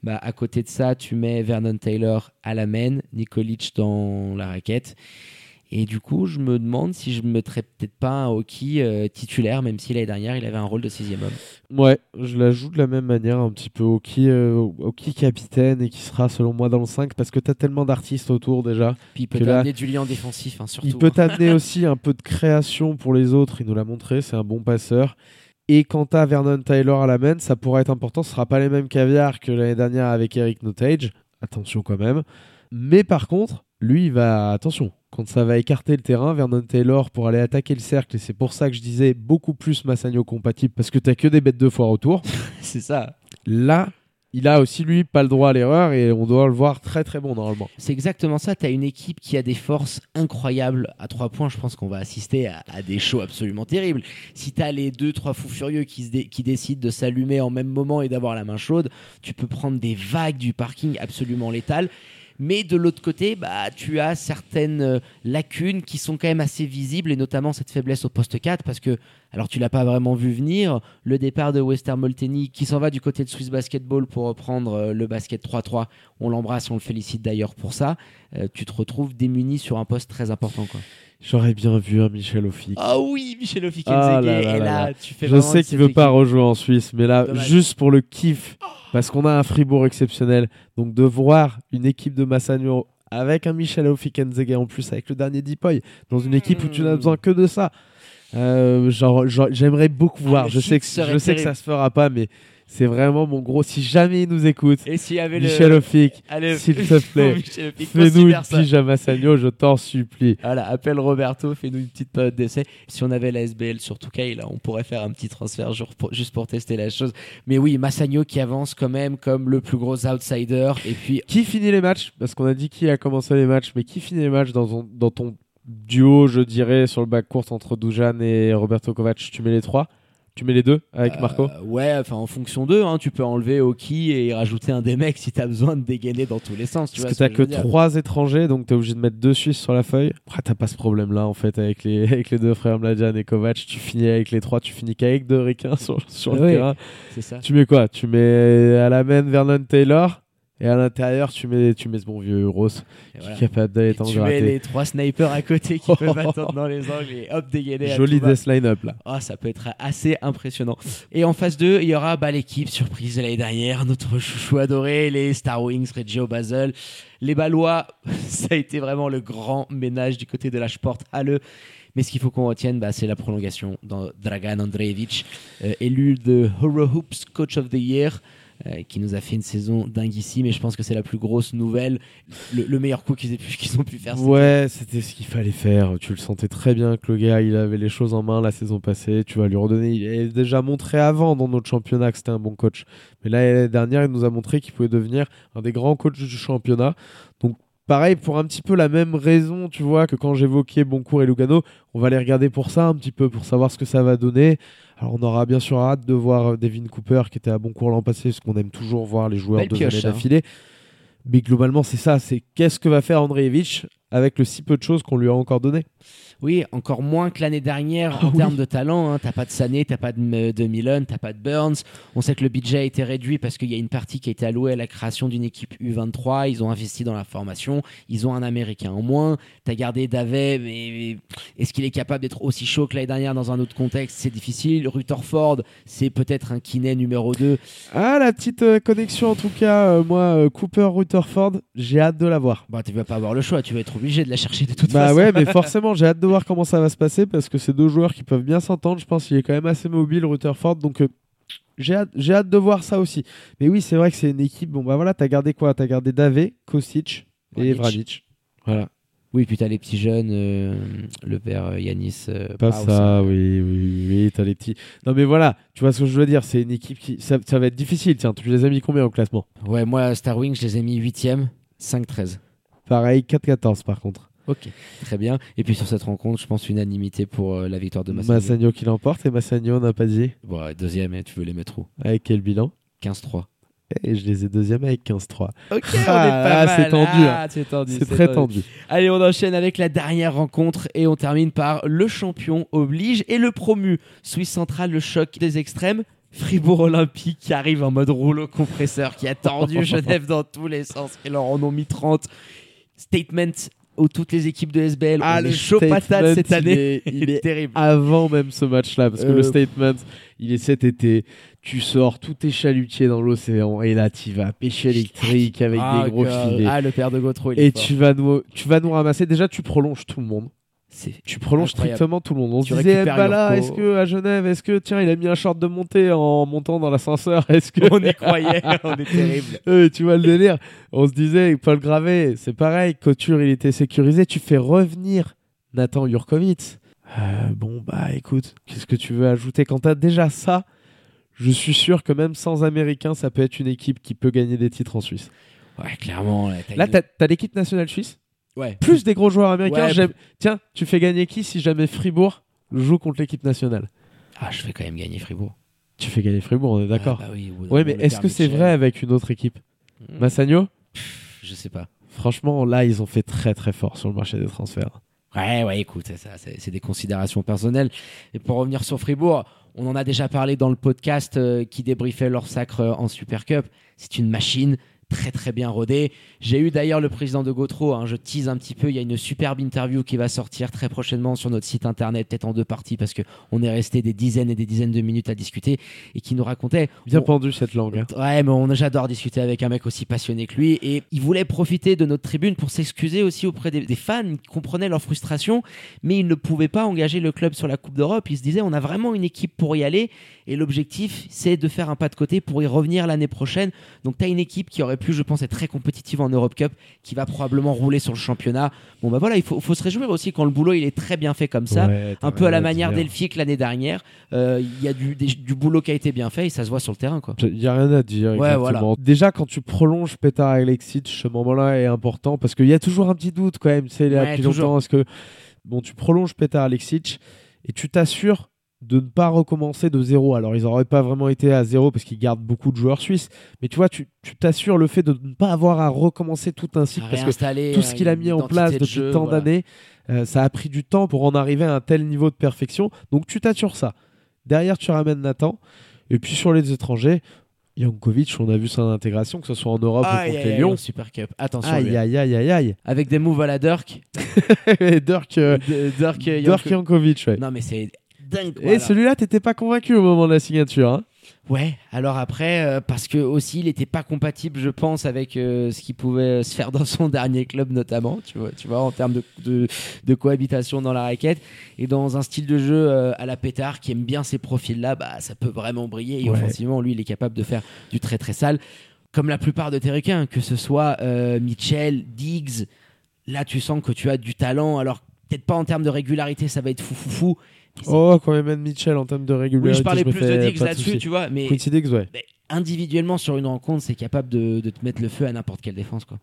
Bah, à côté de ça, tu mets Vernon Taylor à la main, Nikolic dans la raquette. Et du coup, je me demande si je me mettrais peut-être pas un hockey euh, titulaire, même si l'année dernière, il avait un rôle de sixième homme. Ouais, je la joue de la même manière, un petit peu qui, euh, capitaine et qui sera selon moi dans le 5 parce que t'as tellement d'artistes autour déjà. Puis il peut Que là- amener du lien défensif, hein, surtout. Il peut t'amener aussi un peu de création pour les autres, il nous l'a montré, c'est un bon passeur. Et quant à Vernon Taylor à la main, ça pourrait être important. Ce sera pas les mêmes caviars que l'année dernière avec Eric Notage. Attention quand même. Mais par contre, lui, il va. Attention, quand ça va écarter le terrain, Vernon Taylor pour aller attaquer le cercle, et c'est pour ça que je disais beaucoup plus Massagno compatible, parce que t'as que des bêtes de foire autour. C'est ça. Là, il a aussi, lui, pas le droit à l'erreur, et on doit le voir très très bon normalement. C'est exactement ça. Tu as une équipe qui a des forces incroyables. À trois points, je pense qu'on va assister à, à des shows absolument terribles. Si tu as les deux, trois fous furieux qui, se dé- qui décident de s'allumer en même moment et d'avoir la main chaude, tu peux prendre des vagues du parking absolument létales. Mais de l'autre côté, bah, tu as certaines euh, lacunes qui sont quand même assez visibles, et notamment cette faiblesse au poste 4, parce que, alors tu l'as pas vraiment vu venir, le départ de Wester Molteni, qui s'en va du côté de Swiss Basketball pour reprendre euh, le basket 3-3, on l'embrasse, on le félicite d'ailleurs pour ça, euh, tu te retrouves démuni sur un poste très important. Quoi. J'aurais bien vu un Michel Offic. Ah oui, Michel Ofikenzege, Ah là là et là tu fais Je sais qu'il veut pas rejouer en Suisse, mais là, Dommage. juste pour le kiff, parce qu'on a un Fribourg exceptionnel. Donc de voir une équipe de Massagno avec un Michel Ofikenzege en plus, avec le dernier Dipoy, dans une équipe où tu n'as Mm. besoin que de ça. Euh, genre, j'aimerais beaucoup Ah, voir. Je sais que je sais que terrible. ça se fera pas, mais c'est vraiment mon gros. Si jamais il nous écoute, Et s'il y avait Michel le... Allez, s'il te plaît, fais-nous une à Massagno, je t'en supplie. Voilà, appelle Roberto, fais-nous une petite période d'essai. Si on avait la SBL sur Touquet, là, on pourrait faire un petit transfert juste pour tester la chose. Mais oui, Massagno qui avance quand même comme le plus gros outsider. Et puis, Qui finit les matchs? Parce qu'on a dit qui a commencé les matchs, mais qui finit les matchs dans ton, dans ton duo, je dirais, sur le bac court entre Dujan et Roberto Kovac? Tu mets les trois? Tu mets les deux avec Marco euh, ouais, enfin en fonction d'eux, hein, tu peux enlever Oki et rajouter un des mecs si t'as besoin de dégainer dans tous les sens. Tu Parce vois que t'as que trois étrangers, donc t'es obligé de mettre deux Suisses sur la feuille. Après, t'as pas ce problème-là, en fait, avec les, avec les deux frères Mladjan et Kovac. Tu finis avec les trois, tu finis qu'avec deux Ricains sur, sur le terrain. C'est ça. Tu mets quoi? Tu mets à la main Vernon Taylor, et à l'intérieur, tu mets, tu mets ce bon vieux Euros, qui voilà. est capable d'aller t'en tu mets les trois snipers à côté qui peuvent attendre dans les angles et hop, dégainer. Joli death line-up, là. Ah, ça peut être assez impressionnant. Et en phase 2, il y aura bah, l'équipe surprise de l'année dernière, notre chouchou adoré, les Star Wings, Reggio Basel. Les Balois, ça a été vraiment le grand ménage du côté de la Sport Halle. Mais ce qu'il faut qu'on retienne, bah, c'est la prolongation dans Dragan Andreevich, euh, élu de Horo Hoops Coach of the Year. Euh, qui nous a fait une saison dinguissime et je pense que c'est la plus grosse nouvelle le, le meilleur coup qu'ils ont pu faire Ouais, c'était ce qu'il fallait faire. Tu le sentais très bien que le gars, il avait les choses en main la saison passée. Tu vas lui redonner. Il avait déjà montré avant dans notre championnat que c'était un bon coach. Mais l'année dernière, il nous a montré qu'il pouvait devenir un des grands coachs du championnat. Donc, pareil, pour un petit peu la même raison, tu vois, que quand j'évoquais Boncourt et Lugano, on va les regarder pour ça un petit peu, pour savoir ce que ça va donner. Alors, on aura bien sûr hâte de voir euh, Devin Cooper qui était à Boncourt l'an passé, parce qu'on aime toujours voir les joueurs Belle deux pioche, années hein. d'affilée. Mais globalement, c'est ça. C'est qu'est-ce que va faire Andreevich? Avec le si peu de choses qu'on lui a encore donné. Oui, encore moins que l'année dernière Ah en termes de talent. Hein. T'as pas de Sané, t'as pas de, de Milan, t'as pas de Burns. On sait que le budget a été réduit parce qu'il y a une partie qui a été allouée à la création d'une équipe U23. Ils ont investi dans la formation. Ils ont un Américain en moins. T'as gardé Davet, mais est-ce qu'il est capable d'être aussi chaud que l'année dernière dans un autre contexte? C'est difficile. Rutherford, c'est peut-être un kiné numéro 2. Ah, la petite euh, connexion en tout cas. euh, moi, euh, Cooper Rutherford, j'ai hâte de la voir. Bah, tu vas pas avoir le choix. Tu vas être obligé de la chercher de toute Bah façon. ouais, mais forcément, j'ai hâte de voir comment ça va se passer parce que c'est deux joueurs qui peuvent bien s'entendre. Je pense qu'il est quand même assez mobile, Rutherford. Donc, euh, j'ai hâte, j'ai hâte de voir ça aussi. Mais oui, c'est vrai que c'est une équipe. Bon, bah voilà, t'as gardé quoi? T'as gardé Davé, Kostic et Vranic. Vranic. Voilà. Oui, puis t'as les petits jeunes, euh, le père euh, Yanis. euh, Pas Paus, ça, hein. oui, oui, oui, t'as les petits. Non, mais voilà, tu vois ce que je veux dire. C'est une équipe qui. Ça, ça va être difficile. Tiens, tu les as mis combien au classement? Ouais, moi, Star Wing, je les ai mis 8ème, 5-13. Pareil, 4-14 par contre. Ok, très bien. Et puis sur cette rencontre, je pense unanimité pour euh, la victoire de Massagno. Massagno qui l'emporte et Massagno, on n'a pas dit. Bon, ouais, deuxième, et tu veux les mettre où? Avec quel bilan? 15-3. Et je les ai deuxième avec 15-3. Ok, Ah, là, c'est tendu, hein. Ah, c'est tendu. C'est très tendu. Allez, on enchaîne avec la dernière rencontre et on termine par le champion oblige et le promu. Suisse centrale, le choc des extrêmes. Fribourg Olympique qui arrive en mode rouleau compresseur, qui a tordu Genève dans tous les sens, et leur en ont mis 30. Statement où toutes les équipes de SBL Ah, le cette il année. est- il est terrible. Avant même ce match-là, parce que Euh, le statement, il est cet été. Tu sors tous tes chalutiers dans l'océan et là, tu vas pêcher électrique avec ah, des gros God. filets. Ah, le père de Gautreau, il est et tu vas, nous, tu vas nous ramasser. Déjà, tu prolonges tout le monde. Tu prolonges Incroyable. strictement tout le monde. On Tu se disait, Mbala, est-ce que à Genève, est-ce que tiens, il a mis un short de montée en montant dans l'ascenseur Est-ce que on y croyait, on est terrible. Euh, tu vois le délire On se disait, Paul Gravé, c'est pareil, Couture, il était sécurisé. Tu fais revenir Nathan Jurkovic. Euh, bon, bah écoute, qu'est-ce que tu veux ajouter Quand t'as déjà ça, je suis sûr que même sans Américains, ça peut être une équipe qui peut gagner des titres en Suisse. Ouais, clairement. Là, t'as une- l'équipe nationale suisse, ouais. plus des gros joueurs américains. Ouais, j'aime- Tiens, tu fais gagner qui si jamais Fribourg joue contre l'équipe nationale? Ah, je fais quand même gagner Fribourg. Tu fais gagner Fribourg, on est d'accord. Ah, bah oui, ouais, mais est-ce que c'est vrai avec une autre équipe? Hmm, Massagno Je sais pas. Franchement, là, ils ont fait très très fort sur le marché des transferts. Ouais, ouais, écoute, c'est ça, c'est c'est des considérations personnelles. Et pour revenir sur Fribourg, on en a déjà parlé dans le podcast euh, qui débriefait leur sacre euh, en Super Cup. C'est une machine très très bien rodée. J'ai eu d'ailleurs le président de Gotro, hein, je tease un petit peu, il y a une superbe interview qui va sortir très prochainement sur notre site internet, peut-être en deux parties parce que on est resté des dizaines et des dizaines de minutes à discuter et qui nous racontait Bien on- pendu cette langue. hein. Ouais, mais on j'adore discuter avec un mec aussi passionné que lui. Et il voulait profiter de notre tribune pour s'excuser aussi auprès des, des fans qui comprenaient leur frustration, mais il ne pouvait pas engager le club sur la Coupe d'Europe. Il se disait, on a vraiment une équipe pour y aller. Et l'objectif, c'est de faire un pas de côté pour y revenir l'année prochaine. Donc, tu as une équipe qui aurait pu, je pense, être très compétitive en Europe Cup, qui va probablement rouler sur le championnat. Bon, bah voilà, il faut, faut se réjouir aussi quand le boulot, il est très bien fait comme ça. Ouais, un peu à la manière d'Elfiek l'année dernière. Euh, Il y a du, des- du boulot qui a été bien fait et ça se voit sur le terrain, quoi. Il n'y a rien à dire. Ouais. Déjà, quand tu prolonges Petar Alexic, ce moment-là est important parce qu'il y a toujours un petit doute quand même. Tu sais, il y a Ouais, depuis toujours. longtemps. Est-ce que bon, tu prolonges Petar Alexic et tu t'assures de ne pas recommencer de zéro. Alors, ils n'auraient pas vraiment été à zéro parce qu'ils gardent beaucoup de joueurs suisses. Mais tu vois, tu t'assures le fait de ne pas avoir à recommencer tout un cycle parce que tout ce qu'il a mis en place de depuis jeu, tant voilà. d'années, euh, ça a pris du temps pour en arriver à un tel niveau de perfection. Donc tu t'assures ça. Derrière, tu ramènes Nathan. Et puis sur les étrangers, Jankovic, on a vu son intégration, que ce soit en Europe ou contre aïe, les aïe, en Super Cup. Attention, Aïe, aïe, aïe, aïe, aïe. avec des moves à la Dirk. Dirk, euh, Dirk, Dirk Janko- Jankovic, ouais. Non, mais c'est dingue. Et celui-là, t'étais pas convaincu au moment de la signature. Hein Ouais, alors après, euh, parce que aussi, il n'était pas compatible, je pense, avec euh, ce qu'il pouvait se faire dans son dernier club, notamment, tu vois, tu vois en termes de, de, de cohabitation dans la raquette. Et dans un style de jeu euh, à la pétard qui aime bien ces profils-là, bah, ça peut vraiment briller. Et Ouais. offensivement, lui, il est capable de faire du très très sale. Comme la plupart de tes requins, que ce soit Mitchell, Diggs, là, tu sens que tu as du talent. Alors, peut-être pas en termes de régularité, ça va être fou fou fou. Oh, quand même, Mitchell en termes de régularité. oui, je parlais plus de Diggs pas là-dessus, tu vois, mais Quincy Diggs, ouais. mais individuellement sur une rencontre, c'est capable de, de te mettre le feu à n'importe quelle défense. Quoi.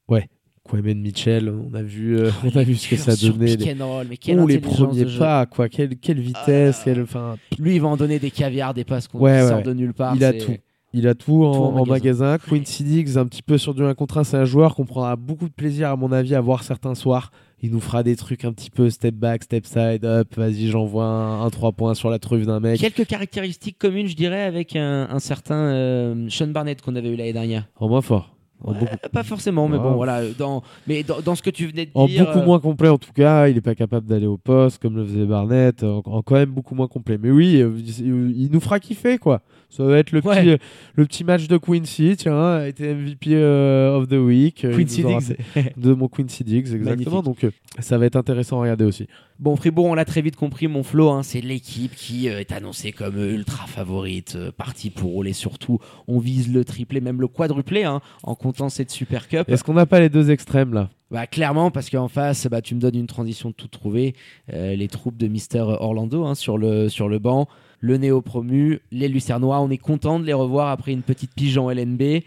Quayman Mitchell, on a vu, euh, on a vu ce que ça donnait. Les... roll, mais quelle Oh, les premiers pas, quoi. Quelle, quelle vitesse. Ah. quelle- enfin, Lui, il va en donner des caviars, des passes qu'on Ouais, ouais, ouais. de nulle part. Il a tout. Il a tout en, Tout en en magasin. Quincy Diggs, un petit peu sur du 1 contre 1, c'est un joueur qu'on prendra beaucoup de plaisir, à mon avis, à voir certains soirs. Il nous fera des trucs un petit peu step back, step side, up. Vas-y, j'envoie un, 3 points sur la truffe d'un mec. Quelques caractéristiques communes, je dirais, avec un, un certain euh, Sean Barnett qu'on avait eu l'année dernière. En moins fort. En, Ouais, Pas forcément, mais Ouais. bon, voilà. Dans, mais dans, dans ce que tu venais de en dire. beaucoup euh, moins complet, en tout cas. Il n'est pas capable d'aller au poste comme le faisait Barnett. En, en quand même beaucoup moins complet. Mais oui, euh, il, nous fera kiffer, quoi. Ça va être le, Ouais. petit, le petit match de Quincy, tiens, a été MVP euh, of the week. Euh, Quincy Diggs. De mon Quincy Diggs, exactement. Magnifique. Donc, euh, ça va être intéressant à regarder aussi. Bon, Fribourg, on l'a très vite compris, mon Flo, hein, c'est l'équipe qui euh, est annoncée comme ultra favorite, euh, partie pour rouler surtout. On vise le triplé, même le quadruplé, hein, en comptant cette Super Cup. Est-ce qu'on n'a pas les deux extrêmes, là? Bah, clairement, parce qu'en face, bah, tu me donnes une transition tout trouvé. Euh, les troupes de Mister Orlando hein, sur, le, sur le banc, le néo-promu, les Lucernois. On est content de les revoir après une petite pige en LNB.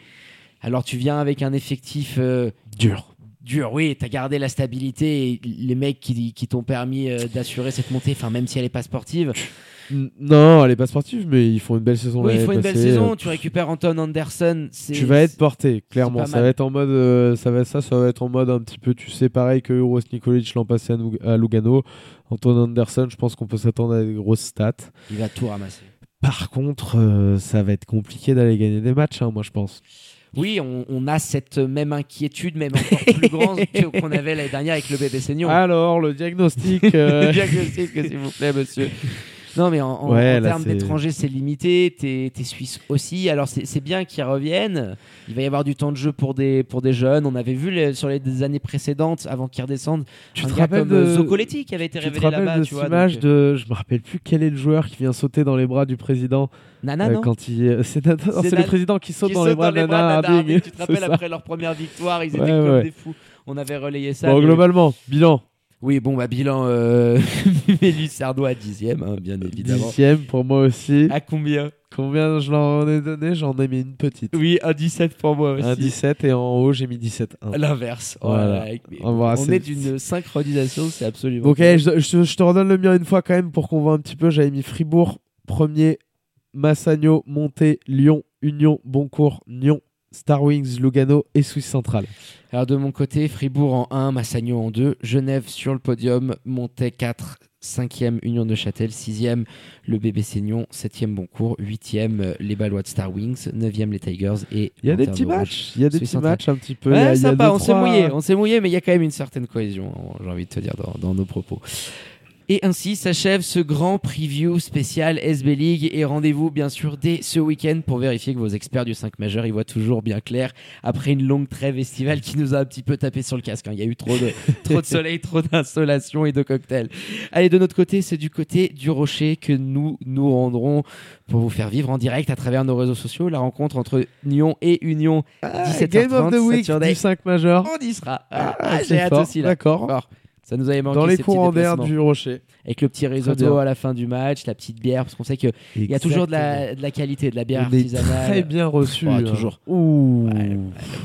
Alors, tu viens avec un effectif Dur. Dur, oui, tu as gardé la stabilité et les mecs qui, qui t'ont permis euh, d'assurer cette montée, enfin, même si elle n'est pas sportive. Non, elle est pas sportive, mais ils font une belle saison. Oui, il l'année faut une belle saison. Tu récupères Anton Anderson. Tu vas être porté, clairement. Ça va être en mode, euh, ça va ça, ça va être en mode un petit peu, tu sais, pareil que Euros Nikolic l'an passé à, Lugano. Anton Anderson, je pense qu'on peut s'attendre à des grosses stats. Il va tout ramasser. Par contre, euh, ça va être compliqué d'aller gagner des matchs, hein, moi je pense. Oui, on, on a cette même inquiétude, même encore plus grande qu'on avait l'année dernière avec le bébé Seignon. Alors, le diagnostic. euh, Diagnostic, s'il vous plaît, monsieur. Non, mais en, en- Ouais, en là, termes d'étrangers, c'est limité. T'es t'es suisse aussi. Alors, c'est bien qu'ils reviennent. Il va y avoir du temps de jeu pour des, pour des jeunes. On avait vu les- sur les des années précédentes, avant qu'ils redescendent, Tu un te gars rappelles comme de euh, Zoccoletti qui avait été Tu te révélé rappelles là-bas. de tu vois, image donc, euh, de je me rappelle plus quel est le joueur qui vient sauter dans les bras du président Nana, euh, non quand il euh, c'est Nana- le président qui saute Qui dans saute les bras de Nana Nana Harding. Harding. Tu te rappelles après leur première victoire, ils étaient comme des fous. On avait relayé ça. Bon, globalement, bilan Oui, bon, bah, bilan euh... Mélis Sardois à dixième, hein, bien évidemment. dixième pour moi aussi. À combien? Combien je leur ai donné? J'en ai mis une petite. Oui, un 17 pour moi aussi. Un 17 et en haut j'ai mis 17. Un. L'inverse. Voilà. Ouais, mais On est d'une synchronisation, c'est absolument. Ok, je, je- je te redonne le mien une fois quand même pour qu'on voit un petit peu. J'avais mis Fribourg premier, Massagno, Monté, Lyon, Union, Boncourt, Nyon, Star Wings, Lugano et Suisse Centrale. Alors de mon côté, Fribourg en 1, Massagno en 2, Genève sur le podium, Montais 4, 5e Union de Châtel, 6e le BBC Nyon, 7e Boncourt, 8e euh, les Ballois de Star Wings, 9e les Tigers et Il y a des petits Rouge. matchs, il y a des Suisse petits matchs un petit peu. Ouais, a, y a sympa, deux, on s'est trois- mouillé, on s'est mouillé, mais il y a quand même une certaine cohésion, hein, j'ai envie de te dire, dans, dans nos propos. Et ainsi s'achève ce grand preview spécial SB League et rendez-vous bien sûr dès ce week-end pour vérifier que vos experts du 5 majeur y voient toujours bien clair après une longue trêve estivale qui nous a un petit peu tapé sur le casque. hein. Il y a eu trop de, trop de soleil, trop d'insolation et de cocktails. Allez, de notre côté, c'est du côté du Rocher que nous nous rendrons pour vous faire vivre en direct à travers nos réseaux sociaux la rencontre entre Nyon et Union Ah, 17h30, Game of the Week Saturday. du 5 majeur. on y sera. Ah, Ah, j'ai hâte aussi là. D'accord. Ça nous avait manqué Dans les courants d'air du Rocher. Avec le petit risotto à la fin du match, la petite bière, parce qu'on sait qu'il y a toujours de la, de la qualité, de la bière est artisanale. très bien reçu. Hein. toujours. Ouh, Ouais,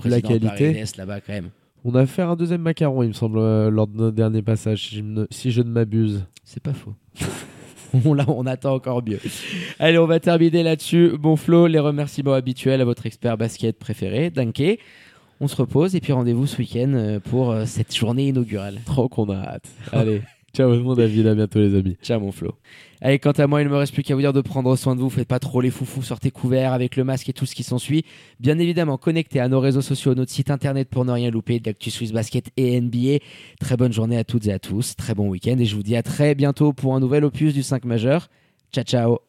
le la qualité. Paris-Nest, là-bas quand même. On a fait un deuxième macaron, il me semble, euh, lors de notre dernier passage, si je, ne- si je ne m'abuse. C'est pas faux. on, là, on attend encore mieux. Allez, on va terminer là-dessus. Bon Flo, les remerciements habituels à votre expert basket préféré, Danke. On se repose et puis rendez-vous ce week-end euh, pour euh, cette journée inaugurale. Trop qu'on a hâte. Allez, ciao mon David, à bientôt les amis. Ciao mon Flo. Allez, quant à moi, il ne me reste plus qu'à vous dire de prendre soin de vous. Faites pas trop les foufous, sortez couverts avec le masque et tout ce qui s'ensuit. Bien évidemment, connectez à nos réseaux sociaux, notre site internet pour ne rien louper de l'actu Swiss Basket et NBA. Très bonne journée à toutes et à tous, très bon week-end et je vous dis à très bientôt pour un nouvel opus du 5 majeur. Ciao ciao